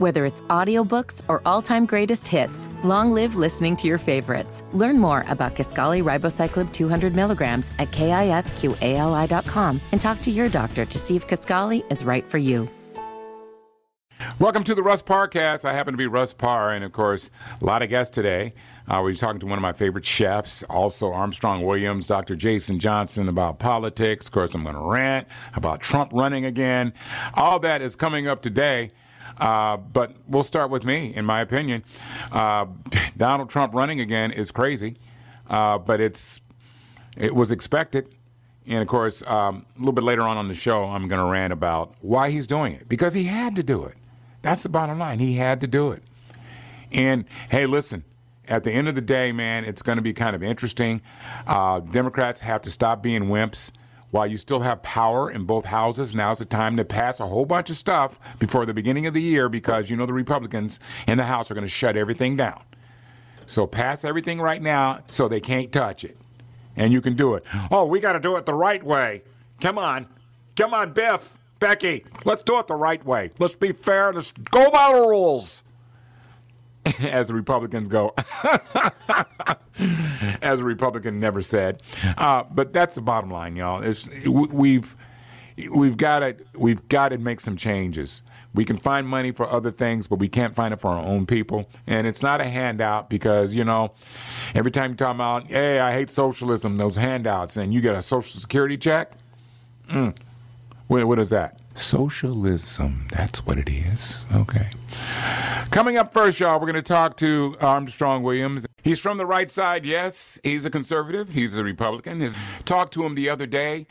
Whether it's audiobooks or all-time greatest hits, long live listening to your favorites. Learn more about Kisqali Ribociclib 200 milligrams at kisqali.com and talk to your doctor to see if Kisqali is right for you. Welcome to the Russ Parcast. I happen to be Russ Parr, and of course, a lot of guests today. Uh, we're talking to one of my favorite chefs, also Armstrong Williams, Dr. Jason Johnson about politics. Of course, I'm going to rant about Trump running again. All that is coming up today. Uh, but we'll start with me, in my opinion. Uh, Donald Trump running again is crazy, uh, but it's it was expected. And of course, um, a little bit later on on the show, I'm going to rant about why he's doing it because he had to do it. That's the bottom line. He had to do it. And hey, listen, at the end of the day, man, it's going to be kind of interesting. Uh, Democrats have to stop being wimps. While you still have power in both houses, now's the time to pass a whole bunch of stuff before the beginning of the year because you know the Republicans in the House are going to shut everything down. So pass everything right now so they can't touch it. And you can do it. Oh, we got to do it the right way. Come on. Come on, Biff. Becky, let's do it the right way. Let's be fair. Let's go by the rules. As the Republicans go, as a Republican never said, uh, but that's the bottom line, y'all. It's, we've we've got to we've got to make some changes. We can find money for other things, but we can't find it for our own people. And it's not a handout because you know, every time you talk about, hey, I hate socialism, those handouts, and you get a social security check. Mm. What, what is that? Socialism. That's what it is. Okay. Coming up first, y'all, we're going to talk to Armstrong Williams. He's from the right side, yes. He's a conservative. He's a Republican. He's talked to him the other day,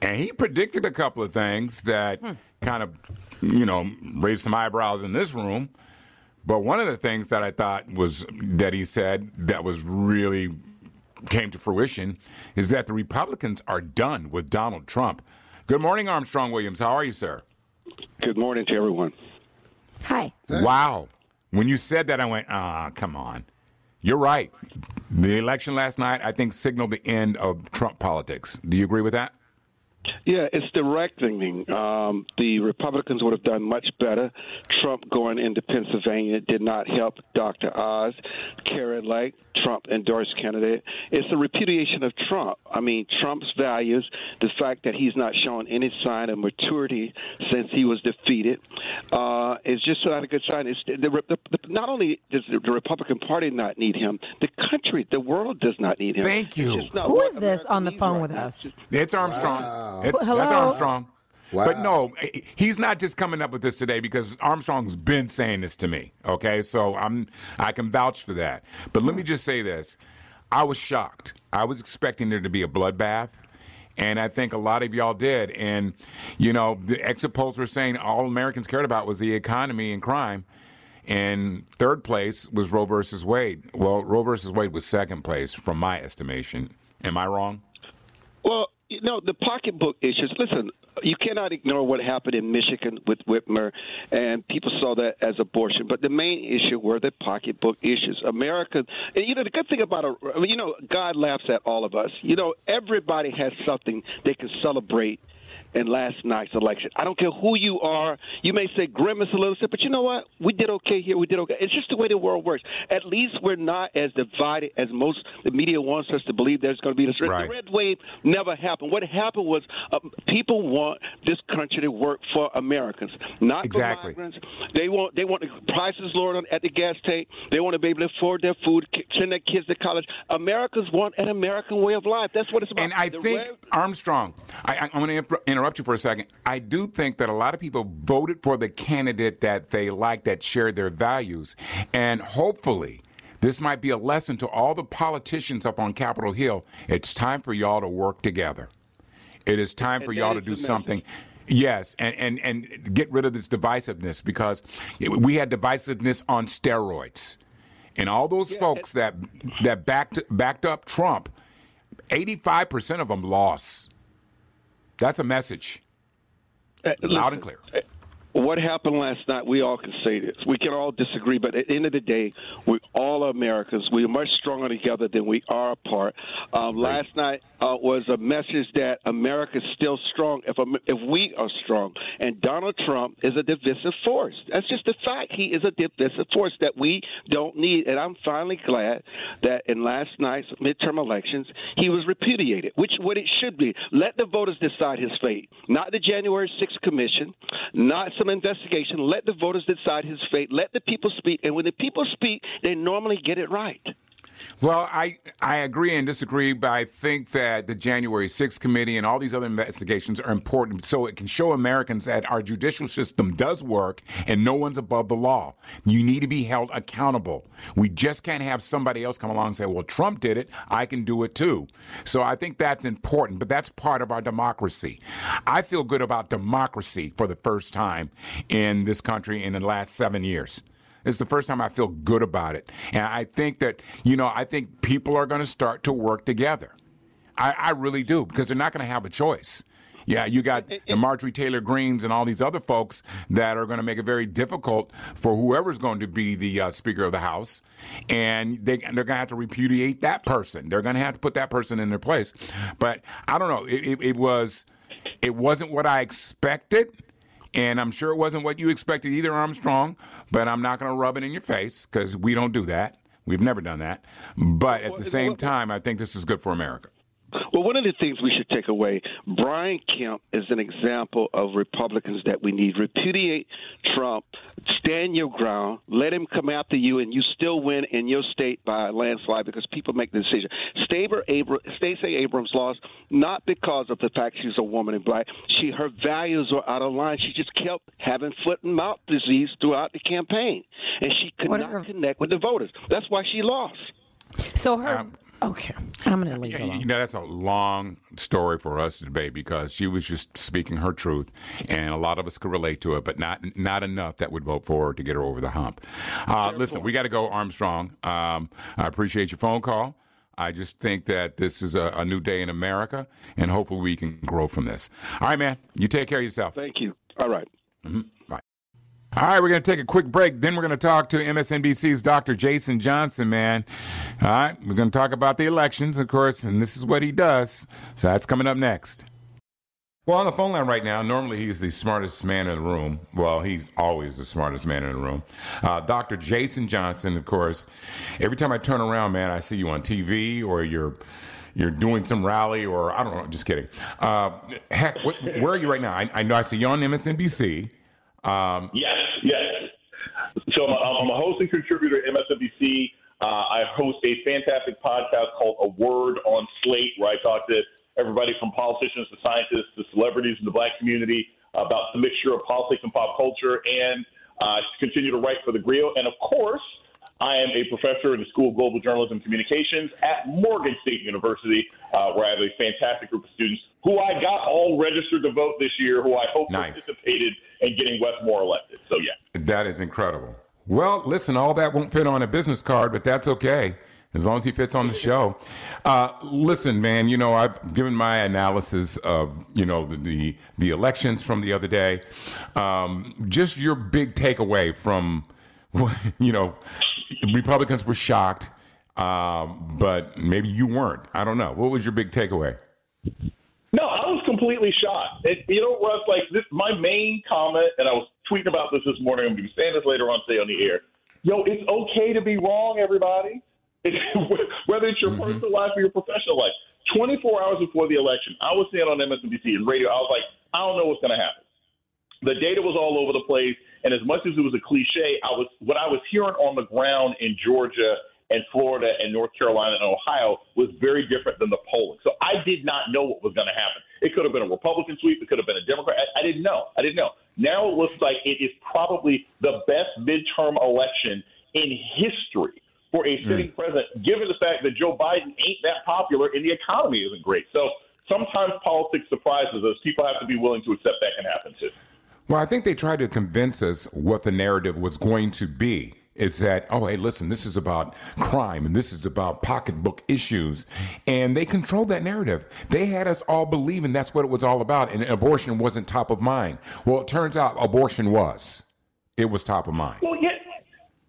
and he predicted a couple of things that hmm. kind of, you know, raised some eyebrows in this room. But one of the things that I thought was that he said that was really came to fruition is that the Republicans are done with Donald Trump. Good morning, Armstrong Williams. How are you, sir? Good morning to everyone. Hi. Wow. When you said that, I went, ah, come on. You're right. The election last night, I think, signaled the end of Trump politics. Do you agree with that? Yeah, it's directing. Um, the Republicans would have done much better. Trump going into Pennsylvania did not help Dr. Oz. Kari Lake, Trump endorsed candidate. It's a repudiation of Trump. I mean, Trump's values, the fact that he's not shown any sign of maturity since he was defeated, uh, is just not a good sign. It's the, the, the, not only does the Republican Party not need him, the country, the world does not need him. Thank you. Who is this America on the phone right with us? It's Armstrong. Wow. It's, Hello? That's Armstrong. Wow. But no, eh, eh, he's not just coming up with this today because Armstrong's been saying this to me. Okay, so I'm I can vouch for that. But let me just say this: I was shocked. I was expecting there to be a bloodbath. And I think a lot of y'all did. And, you know, the exit polls were saying all Americans cared about was the economy and crime. And third place was Roe versus Wade. Well, Roe versus Wade was second place from my estimation. Am I wrong? Well, you know, the pocketbook issues. Listen, you cannot ignore what happened in Michigan with Whitmer, and people saw that as abortion. But the main issue were the pocketbook issues. America, and you know, the good thing about a, you know, God laughs at all of us. You know, everybody has something they can celebrate in last night's election. I don't care who you are. You may say grimace a little bit, but you know what? We did okay here. We did okay. It's just the way the world works. At least we're not as divided as most the media wants us to believe there's going to be. This right. The red wave never happened. What happened was uh, people want this country to work for Americans, not exactly. for migrants. They want they want the prices lowered on, at the gas tank. They want to be able to afford their food, send their kids to college. Americans want an American way of life. That's what it's about. And I the think red... Armstrong. I, I'm going to interrupt interrupt you for a second. I do think that a lot of people voted for the candidate that they like, that shared their values. And hopefully, this might be a lesson to all the politicians up on Capitol Hill. It's time for y'all to work together. It is time for y'all to do something. Yes, and, and, and get rid of this divisiveness because we had divisiveness on steroids. And all those yeah, folks that that backed backed up Trump, 85% of them lost. That's a message. Uh, Loud and clear. What happened last night, we all can say this. We can all disagree, but at the end of the day, we all are Americans. We are much stronger together than we are apart. Um, last night uh, was a message that America is still strong if if we are strong. And Donald Trump is a divisive force. That's just a fact. He is a divisive force that we don't need. And I'm finally glad that in last night's midterm elections, he was repudiated, which what it should be. Let the voters decide his fate, not the January 6th commission, not some investigation. Let the voters decide his fate. Let the people speak. And when the people speak, they normally get it right. Well, I, I agree and disagree, but I think that the January 6th committee and all these other investigations are important so it can show Americans that our judicial system does work and no one's above the law. You need to be held accountable. We just can't have somebody else come along and say, well, Trump did it, I can do it too. So I think that's important, but that's part of our democracy. I feel good about democracy for the first time in this country in the last seven years. It's the first time I feel good about it. And I think that, you know, I think people are going to start to work together. I, I really do, because they're not going to have a choice. Yeah, you got the Marjorie Taylor Greenes and all these other folks that are going to make it very difficult for whoever's going to be the uh, Speaker of the House. And they, they're going to have to repudiate that person. They're going to have to put that person in their place. But I don't know. It, it, it was, it wasn't what I expected. And I'm sure it wasn't what you expected either, Armstrong, but I'm not going to rub it in your face because we don't do that. We've never done that. But at the same time, I think this is good for America. Well, one of the things we should take away, Brian Kemp is an example of Republicans that we need. Repudiate Trump, stand your ground, let him come after you, and you still win in your state by a landslide because people make the decision. Stacey Abrams lost not because of the fact she's a woman and black. She her values were out of line. She just kept having foot and mouth disease throughout the campaign, and she could what not her... connect with the voters. That's why she lost. So her um, Okay, I'm going to leave it alone. You know, that's a long story for us to debate because she was just speaking her truth, and a lot of us could relate to it, but not not enough that would vote for her to get her over the hump. Uh, listen, we got to go, Armstrong. Um, I appreciate your phone call. I just think that this is a, a, new day in America, and hopefully we can grow from this. All right, man. You take care of yourself. Thank you. All right. mm-hmm. Bye. All right, we're going to take a quick break. Then we're going to talk to MSNBC's Dr. Jason Johnson, man. All right, we're going to talk about the elections, of course, and this is what he does. So that's coming up next. Well, on the phone line right now, normally he's the smartest man in the room. Well, he's always the smartest man in the room. Uh, Dr. Jason Johnson, of course. Every time I turn around, man, I see you on TV or you're you're doing some rally or I don't know. Just kidding. Uh, heck, what, where are you right now? I, I know I see you on MSNBC. Um, yes, yes. So I'm a host and contributor at MSNBC. Uh, I host a fantastic podcast called A Word on Slate, where I talk to everybody from politicians to scientists to celebrities in the black community about the mixture of politics and pop culture, and uh, continue to write for the Grio. And of course, I am a professor in the School of Global Journalism and Communications at Morgan State University, uh, where I have a fantastic group of students who I got all registered to vote this year, who I hope nice. participated in getting Wes Moore elected. So, yeah. That is incredible. Well, listen, all that won't fit on a business card, but that's okay as long as he fits on the show. Uh, listen, man, you know I've given my analysis of you know the the, the elections from the other day. Um, just your big takeaway from you know Republicans were shocked, um, but maybe you weren't. I don't know. What was your big takeaway? No, I was completely shocked. It, you know, Russ, like this, my main comment, and I was tweeting about this this morning. I'm going to be saying this later on today on the air. Yo, it's okay to be wrong, everybody. whether it's your mm-hmm. personal life or your professional life. 24 hours before the election, I was saying on MSNBC and radio, I was like, I don't know what's going to happen. The data was all over the place, and as much as it was a cliche, I was what I was hearing on the ground in Georgia and Florida and North Carolina and Ohio was very different than the polling. So I did not know what was going to happen. It could have been a Republican sweep. It could have been a Democrat. I, I didn't know. I didn't know. Now it looks like it is probably the best midterm election in history for a sitting mm. president, given the fact that Joe Biden ain't that popular and the economy isn't great. So sometimes politics surprises us. People have to be willing to accept that can happen too. Well, I think they tried to convince us what the narrative was going to be. Is that, oh, hey, listen, this is about crime and this is about pocketbook issues. And they controlled that narrative. They had us all believing that's what it was all about, and abortion wasn't top of mind. Well, it turns out abortion was. It was top of mind. Well, yeah.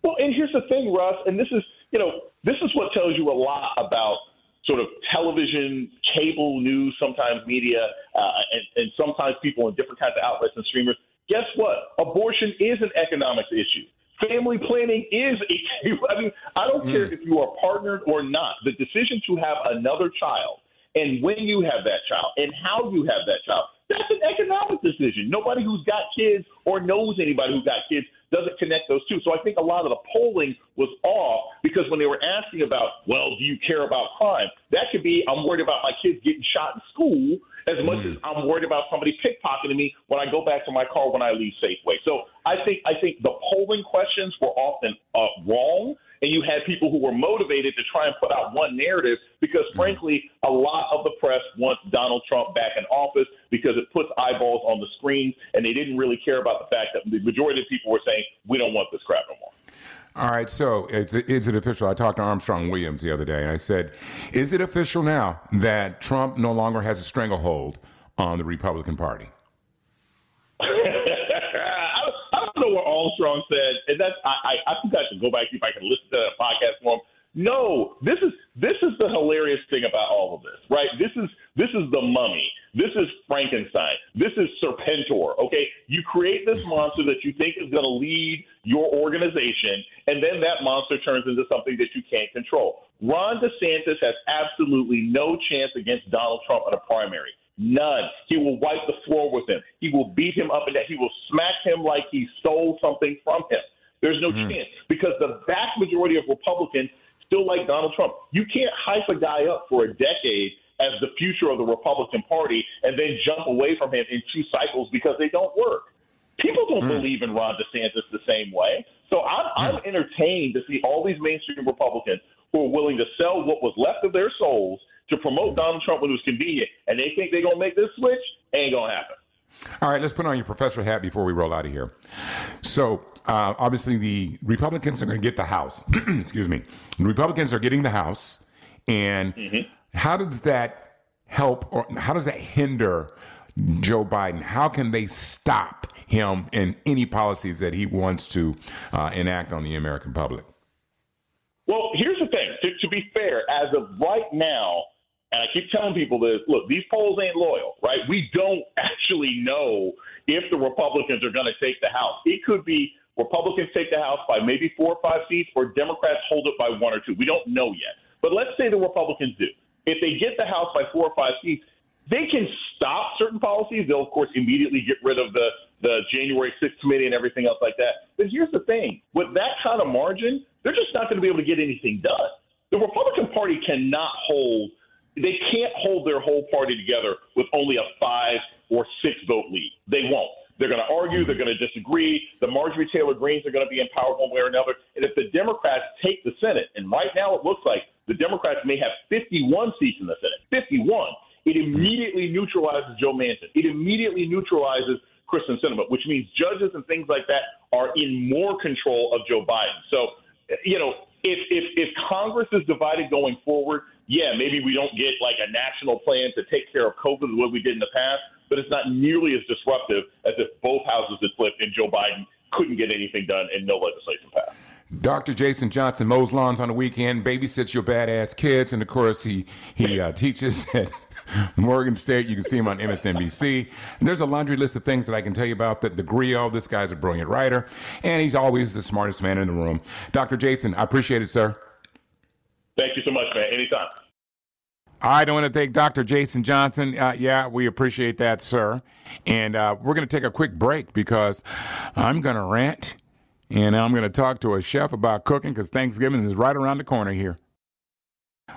Well, and here's the thing, Russ, and this is, you know, this is what tells you a lot about sort of television, cable news, sometimes media, uh, and, and sometimes people in different kinds of outlets and streamers. Guess what? Abortion is an economics issue. Family planning is a, I mean, I don't mm. care if you are partnered or not. The decision to have another child and when you have that child and how you have that child, that's an economic decision. Nobody who's got kids or knows anybody who's got kids doesn't connect those two. So I think a lot of the polling was off because when they were asking about, well, do you care about crime? That could be, I'm worried about my kids getting shot in school as much mm. as I'm worried about somebody pickpocketing me when I go back to my car when I leave Safeway. So I think I think the polling questions were often uh, wrong, and you had people who were motivated to try and put out one narrative because, mm. frankly, a lot of the press wants Donald Trump back in office because it puts eyeballs on the screen, and they didn't really care about the fact that the majority of people were saying we don't want this crap no more. All right, so is it, is it official? I talked to Armstrong Williams the other day, and I said, "Is it official now that Trump no longer has a stranglehold on the Republican Party?" I, don't know what Armstrong said, and that's I, I, I think I should go back if I can listen to that podcast for him. No, this is this is the hilarious thing about all of this, right? This is this is the mummy. This is Frankenstein. This is Serpentor. Okay, you create this monster that you think is going to lead your organization, and then that monster turns into something that you can't control. Ron DeSantis has absolutely no chance against Donald Trump in a primary. None. He will wipe the floor with him. He will beat him up and down. He will smack him like he stole something from him. There's no mm-hmm. chance because the vast majority of Republicans still like Donald Trump. You can't hype a guy up for a decade as the future of the Republican Party and then jump away from him in two cycles because they don't work. People don't mm. believe in Ron DeSantis the same way. So I'm, mm. I'm entertained to see all these mainstream Republicans who are willing to sell what was left of their souls to promote Donald Trump when it was convenient, and they think they're going to make this switch. Ain't going to happen. All right, let's put on your professor hat before we roll out of here. So, uh, obviously, the Republicans are going to get the House. Excuse me. The Republicans are getting the House. And mm-hmm. How does that help or how does that hinder Joe Biden? How can they stop him in any policies that he wants to uh, enact on the American public? Well, here's the thing. To, to, be fair, as of right now, and I keep telling people this look, these polls ain't loyal, right? We don't actually know if the Republicans are going to take the House. It could be Republicans take the House by maybe four or five seats, or Democrats hold it by one or two. We don't know yet. But let's say the Republicans do. If they get the House by four or five seats, they can stop certain policies. They'll, of course, immediately get rid of the, the January 6th committee and everything else like that. But here's the thing with that kind of margin, they're just not going to be able to get anything done. The Republican Party cannot hold, they can't hold their whole party together with only a five or six vote lead. They won't. They're going to argue. They're going to disagree. The Marjorie Taylor Greenes are going to be in power one way or another. And if the Democrats take the Senate, and right now it looks like the Democrats may have 51 seats in the Senate, 51 it immediately neutralizes Joe Manchin. It immediately neutralizes Kyrsten Sinema, which means judges and things like that are in more control of Joe Biden. So, you know, if, if, if Congress is divided going forward, yeah, maybe we don't get like a national plan to take care of COVID the way we did in the past, but it's not nearly as disruptive as if both houses had flipped and Joe Biden couldn't get anything done and no legislation passed. Dr. Jason Johnson mows lawns on the weekend, babysits your badass kids, and of course he he uh, teaches at Morgan State. You can see him on MSNBC. And there's a laundry list of things that I can tell you about. That the Grio, this guy's a brilliant writer, and he's always the smartest man in the room. Dr. Jason, I appreciate it, sir. Thank you so much, man. Anytime. I don't want to thank Dr. Jason Johnson. Uh, yeah, we appreciate that, sir. And uh, we're going to take a quick break because I'm going to rant and I'm going to talk to a chef about cooking because Thanksgiving is right around the corner here.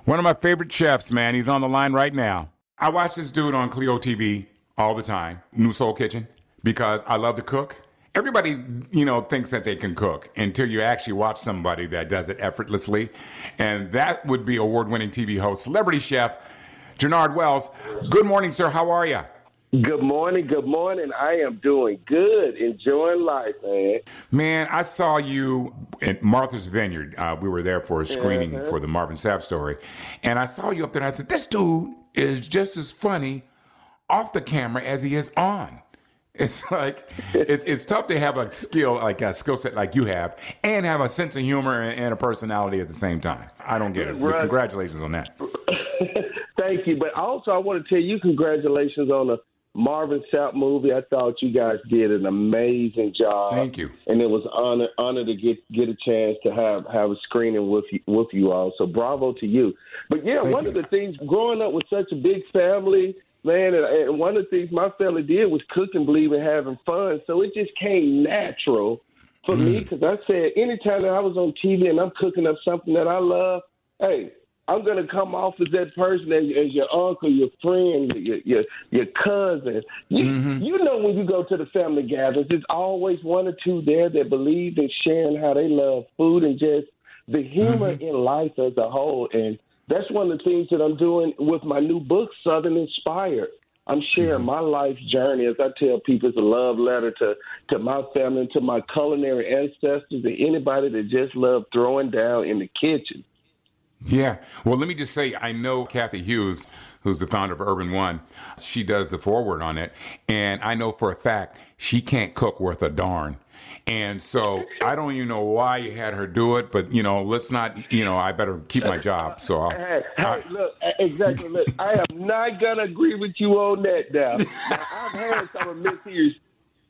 One of my favorite chefs, man, he's on the line right now. I watch this dude on CLEO TV all the time, New Soul Kitchen, because I love to cook. Everybody, you know, thinks that they can cook until you actually watch somebody that does it effortlessly. And that would be award winning TV host, celebrity chef, Jernard Wells. Good morning, sir. How are you? Good morning. Good morning. I am doing good, enjoying life, man. Man, I saw you at Martha's Vineyard. Uh, we were there for a screening uh-huh. for the Marvin Sapp story, and I saw you up there. and I said, "This dude is just as funny off the camera as he is on." It's like it's it's tough to have a skill like a skill set like you have, and have a sense of humor and, and a personality at the same time. I don't get it. But congratulations on that. Thank you. But also, I want to tell you congratulations on the Marvin Sapp movie. I thought you guys did an amazing job. Thank you. And it was honor honor to get get a chance to have have a screening with you, with you all. So bravo to you. But yeah, Thank one you. of the things growing up with such a big family, man, and, and one of the things my family did was cooking, and believe in having fun. So it just came natural for mm. me because I said anytime that I was on TV and I'm cooking up something that I love, hey, I'm gonna come off as that person as, as your uncle, your friend, your your, your cousin. You, mm-hmm. you know when you go to the family gatherings, there's always one or two there that believe in sharing how they love food and just the humor mm-hmm. in life as a whole. And that's one of the things that I'm doing with my new book, Southern Inspired. I'm sharing mm-hmm. my life journey as I tell people it's a love letter to, to my family and to my culinary ancestors and anybody that just love throwing down in the kitchen. Yeah. Well, let me just say, I know Cathy Hughes, who's the founder of Urban One. She does the foreword on it. And I know for a fact she can't cook worth a darn. And so I don't even know why you had her do it, but you know, let's not, you know, I better keep my job. So I'll, hey, hey, look, exactly. Look, I am not gonna agree with you on that. Now, now I've had some of Miss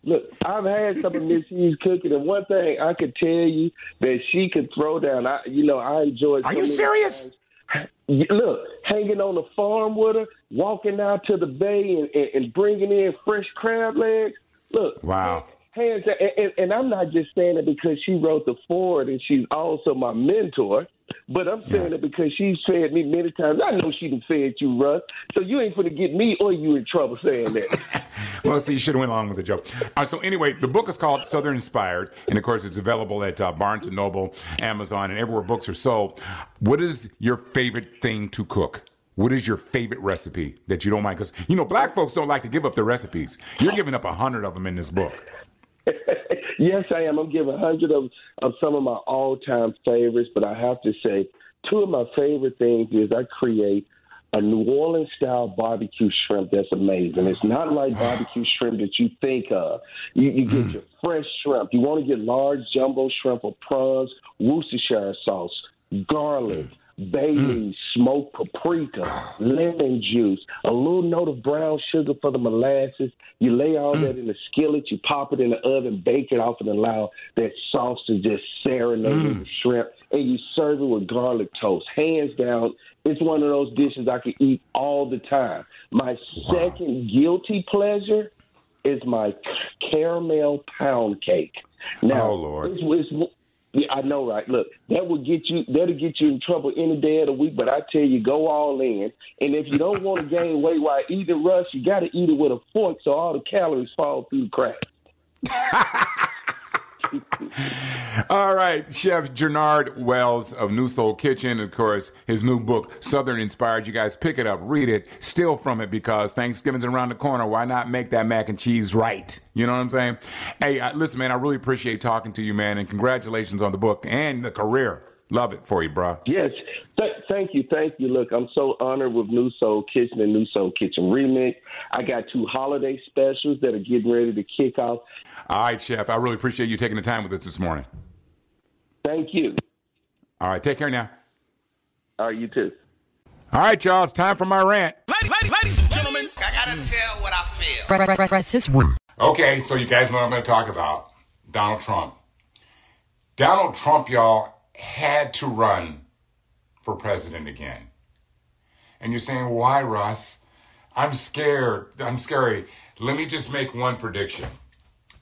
Look, I've had some of Miss Hughes cooking, and one thing I could tell you that she could throw down. I, you know, I enjoy. Are you serious? Times. Look, hanging on the farm with her, walking out to the bay, and, and, and bringing in fresh crab legs. Look, wow. Hands, and, and, and I'm not just saying it because she wrote the foreword, and she's also my mentor. But I'm saying yeah. it because she's fed me many times. I know she done fed you, Russ. So you ain't gonna get me or you in trouble saying that. well, see, you should have went along with the joke. Uh, so anyway, the book is called Southern Inspired, and of course, it's available at uh, Barnes and Noble, Amazon, and everywhere books are sold. What is your favorite thing to cook? What is your favorite recipe that you don't mind? Because you know, black folks don't like to give up their recipes. You're giving up a hundred of them in this book. yes, I am. I'm giving a hundred of, of some of my all time favorites, but I have to say, two of my favorite things is I create a New Orleans style barbecue shrimp that's amazing. It's not like barbecue shrimp that you think of. You, you get mm. your fresh shrimp. You want to get large jumbo shrimp or prawns, Worcestershire sauce, garlic, bay mm. smoked paprika, lemon juice, a little note of brown sugar for the molasses. You lay all mm. that in the skillet, you pop it in the oven, bake it off, and allow that sauce to just serenade mm. the shrimp, and you serve it with garlic toast. Hands down, it's one of those dishes I could eat all the time. My wow. second guilty pleasure is my caramel pound cake. Now, oh, Lord. It's, it's, yeah, I know, right? Look, that will get you. That'll get you in trouble any day of the week. But I tell you, go all in. And if you don't want to gain weight while eating rush, you got to eat it with a fork so all the calories fall through the cracks. All right, Chef Jernard Wells of New Soul Kitchen, of course, his new book, Southern Inspired. You guys pick it up, read it, steal from it because Thanksgiving's around the corner. Why not make that mac and cheese right? You know what I'm saying? Hey, listen, man, I really appreciate talking to you, man, and congratulations on the book and the career. Love it for you, bro. Yes. Th- thank you. Thank you. Look, I'm so honored with New Soul Kitchen and New Soul Kitchen Remix. I got two holiday specials that are getting ready to kick off. All right, Chef. I really appreciate you taking the time with us this morning. Thank you. All right. Take care now. All right. You too. All right, y'all. It's time for my rant. Ladies, ladies, ladies and gentlemen, I got to tell what I feel. Okay, so you guys know what I'm going to talk about Donald Trump. Donald Trump, y'all had to run for president again. And you're saying, why, Russ? I'm scared. I'm scary. Let me just make one prediction.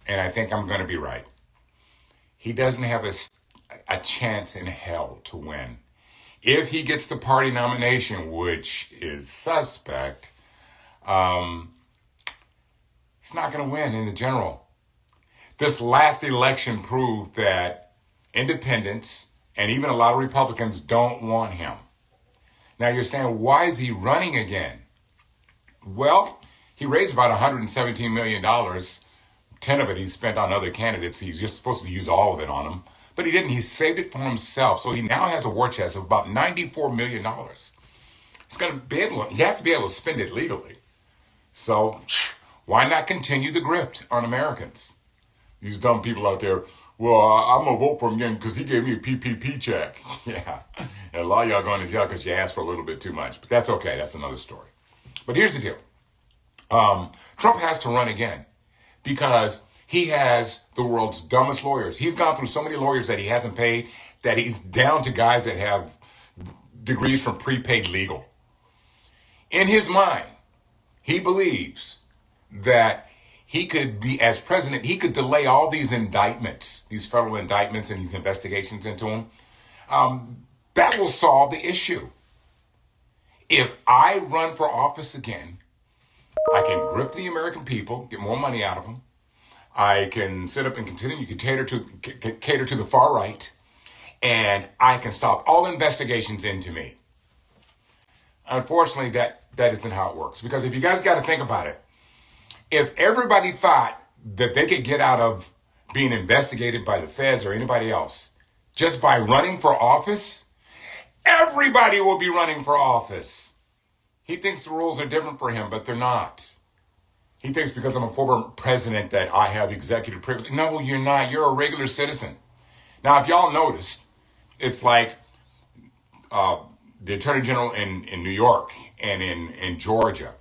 And I think I'm going to be right. He doesn't have a, a chance in hell to win. If he gets the party nomination, which is suspect, um, he's not going to win in the general. This last election proved that independents and even a lot of Republicans don't want him. Now you're saying, why is he running again? Well, He raised about $117 million. 10 of it he spent on other candidates. He's just supposed to use all of it on them. But he didn't. He saved it for himself. So he now has a war chest of about $94 million. He's going to be able, he has to be able to spend it legally. So why not continue the grift on Americans? These dumb people out there, well, I'm going to vote for him again because he gave me a PPP check. yeah. And a lot of y'all going to jail because you asked for a little bit too much. But that's okay. That's another story. But here's the deal um, Trump has to run again because he has the world's dumbest lawyers. He's gone through so many lawyers that he hasn't paid that he's down to guys that have degrees from prepaid legal. In his mind, he believes that he could be, as president, he could delay all these indictments, these federal indictments and these investigations into him. Um, that will solve the issue. If I run for office again, I can grift the American people, get more money out of them. I can sit up and continue to cater to cater to the far right, and I can stop all investigations into me. Unfortunately, that that isn't how it works. Because if you guys got to think about it, if everybody thought that they could get out of being investigated by the feds or anybody else just by running for office, everybody will be running for office. He thinks the rules are different for him, but they're not. He thinks because I'm a former president that I have executive privilege. No, you're not. You're a regular citizen. Now, if y'all noticed, it's like uh, the attorney general in, in New York and in, in Georgia.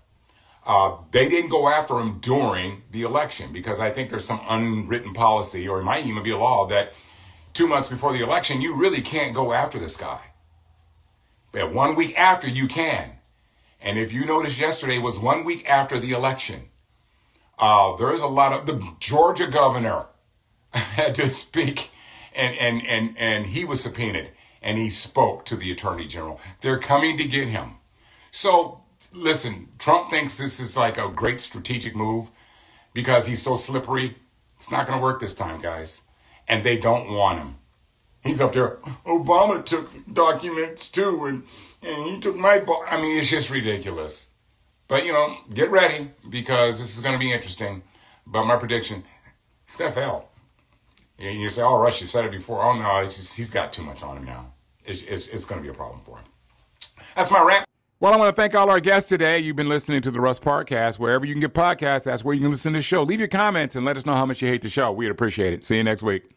Uh, they didn't go after him during the election because I think there's some unwritten policy, or it might even be a law, that two months before the election, you really can't go after this guy. But one week after, you can. And if you noticed yesterday was one week after the election. Uh, there's a lot of the Georgia governor had to speak and, and, and, and he was subpoenaed and he spoke to the attorney general. They're coming to get him. So listen, Trump thinks this is like a great strategic move because he's so slippery. It's not going to work this time, guys. And they don't want him. He's up there. Obama took documents too, and and he took my. Bo-. I mean, it's just ridiculous. But you know, get ready because this is going to be interesting. But my prediction, he's going to fail. And you say, "Oh, Russ, you said it before." Oh no, just, he's got too much on him now. It's, it's, it's going to be a problem for him. That's my rant. Well, I want to thank all our guests today. You've been listening to the Russ Podcast. Wherever you can get podcasts, that's where you can listen to the show. Leave your comments and let us know how much you hate the show. We'd appreciate it. See you next week.